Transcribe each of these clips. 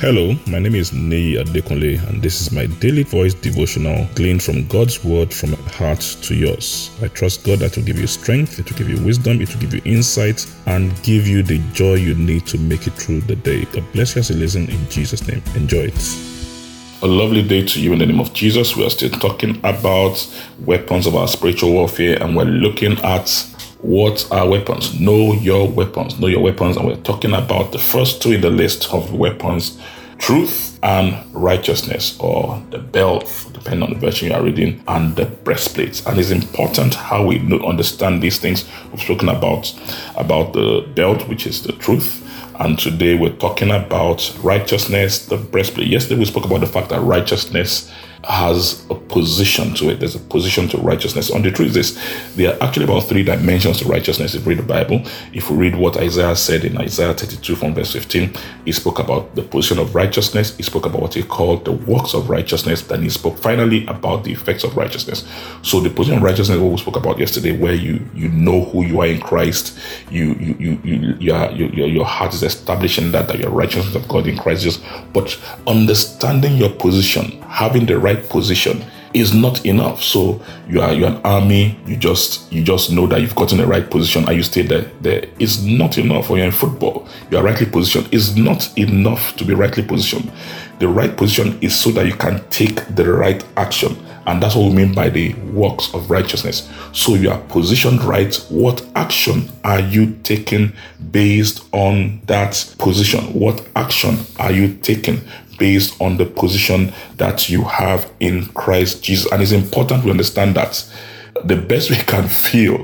Hello, my name is Nei Adekunle, and this is my daily voice devotional gleaned from God's word from my heart to yours. I trust God that will give you strength, it will give you wisdom, it will give you insight, and give you the joy you need to make it through the day. God bless you as you listen in Jesus' name. Enjoy it. A lovely day to you in the name of Jesus. We are still talking about weapons of our spiritual warfare, and we're looking at what are weapons? Know your weapons. Know your weapons. And we're talking about the first two in the list of weapons truth and righteousness, or the belt, depending on the version you are reading, and the breastplates. And it's important how we understand these things. We've spoken about about the belt, which is the truth. And today we're talking about righteousness, the breastplate. Yesterday we spoke about the fact that righteousness has a position to it. There's a position to righteousness. And the truth is, there are actually about three dimensions to righteousness if we read the Bible. If we read what Isaiah said in Isaiah 32 from verse 15, he spoke about the position of righteousness. He spoke about what he called the works of righteousness. Then he spoke finally about the effects of righteousness. So the position of righteousness, what we spoke about yesterday, where you you know who you are in Christ, you you you you, you are, you, your, your heart is establishing that that you're righteousness of God in Christ Jesus. But understanding your position, having the right position is not enough. So you are you're an army, you just you just know that you've gotten the right position and you stay there. There is not enough. Or you're in football, you are rightly positioned. It's not enough to be rightly positioned. The right position is so that you can take the right action. And that's what we mean by the works of righteousness. So you are positioned right. What action are you taking based on that position? What action are you taking based on the position that you have in Christ Jesus. And it's important to understand that the best we can feel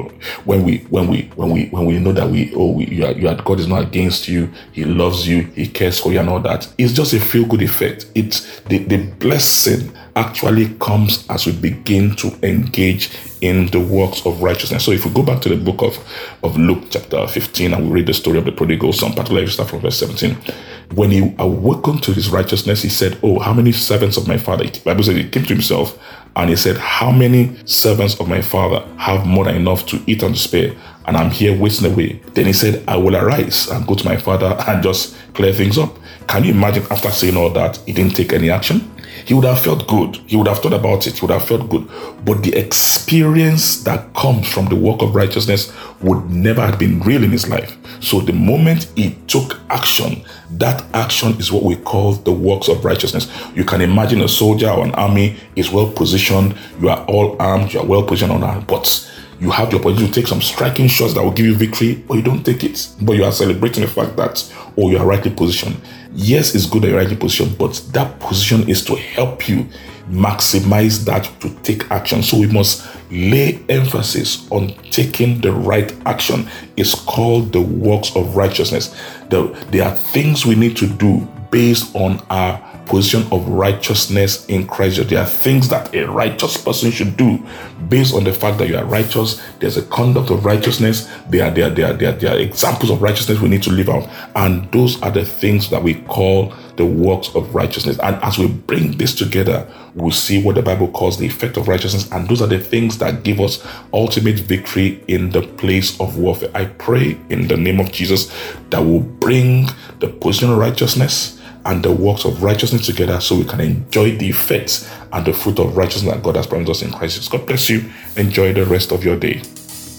when we when we when we when we know that we oh we, you are, you are God is not against you he loves you he cares for you and all that it's just a feel good effect it's the, the blessing actually comes as we begin to engage in the works of righteousness so if we go back to the book of of Luke chapter 15 and we read the story of the prodigal son particularly start from verse 17 when he awakened to his righteousness he said oh how many servants of my father the Bible said he came to himself and he said, How many servants of my father have more than enough to eat and to spare? And I'm here wasting away. Then he said, I will arise and go to my father and just clear things up. Can you imagine after saying all that, he didn't take any action? He would have felt good. He would have thought about it. He would have felt good. But the experience that comes from the work of righteousness would never have been real in his life. So the moment he took action, that action is what we call the works of righteousness. You can imagine a soldier or an army is well positioned. You are all armed. You are well positioned on our but you have the opportunity to take some striking shots that will give you victory, but you don't take it. But you are celebrating the fact that, oh, you are rightly positioned. Yes, it's good that you're rightly positioned, but that position is to help you maximize that to take action. So we must lay emphasis on taking the right action. It's called the works of righteousness. The, there are things we need to do based on our position of righteousness in Christ. There are things that a righteous person should do based on the fact that you are righteous. There's a conduct of righteousness. There are, there, are, there, are, there, are, there are examples of righteousness we need to live out. And those are the things that we call the works of righteousness. And as we bring this together, we'll see what the Bible calls the effect of righteousness. And those are the things that give us ultimate victory in the place of warfare. I pray in the name of Jesus that will bring the position of righteousness and the works of righteousness together so we can enjoy the effects and the fruit of righteousness that God has promised us in Christ. God bless you. Enjoy the rest of your day.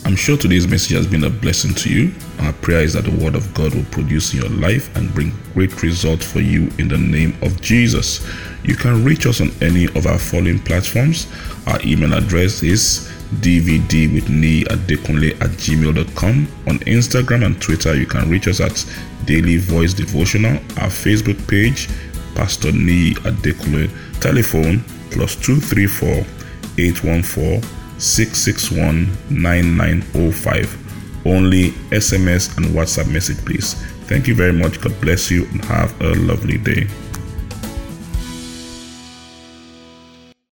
I'm sure today's message has been a blessing to you. Our prayer is that the Word of God will produce in your life and bring great results for you in the name of Jesus. You can reach us on any of our following platforms. Our email address is dvd with me at at gmail.com. On Instagram and Twitter, you can reach us at Daily Voice Devotional, our Facebook page, Pastor Nii Adekunle, telephone plus 234 814 661 9905. Only SMS and WhatsApp message, please. Thank you very much. God bless you and have a lovely day.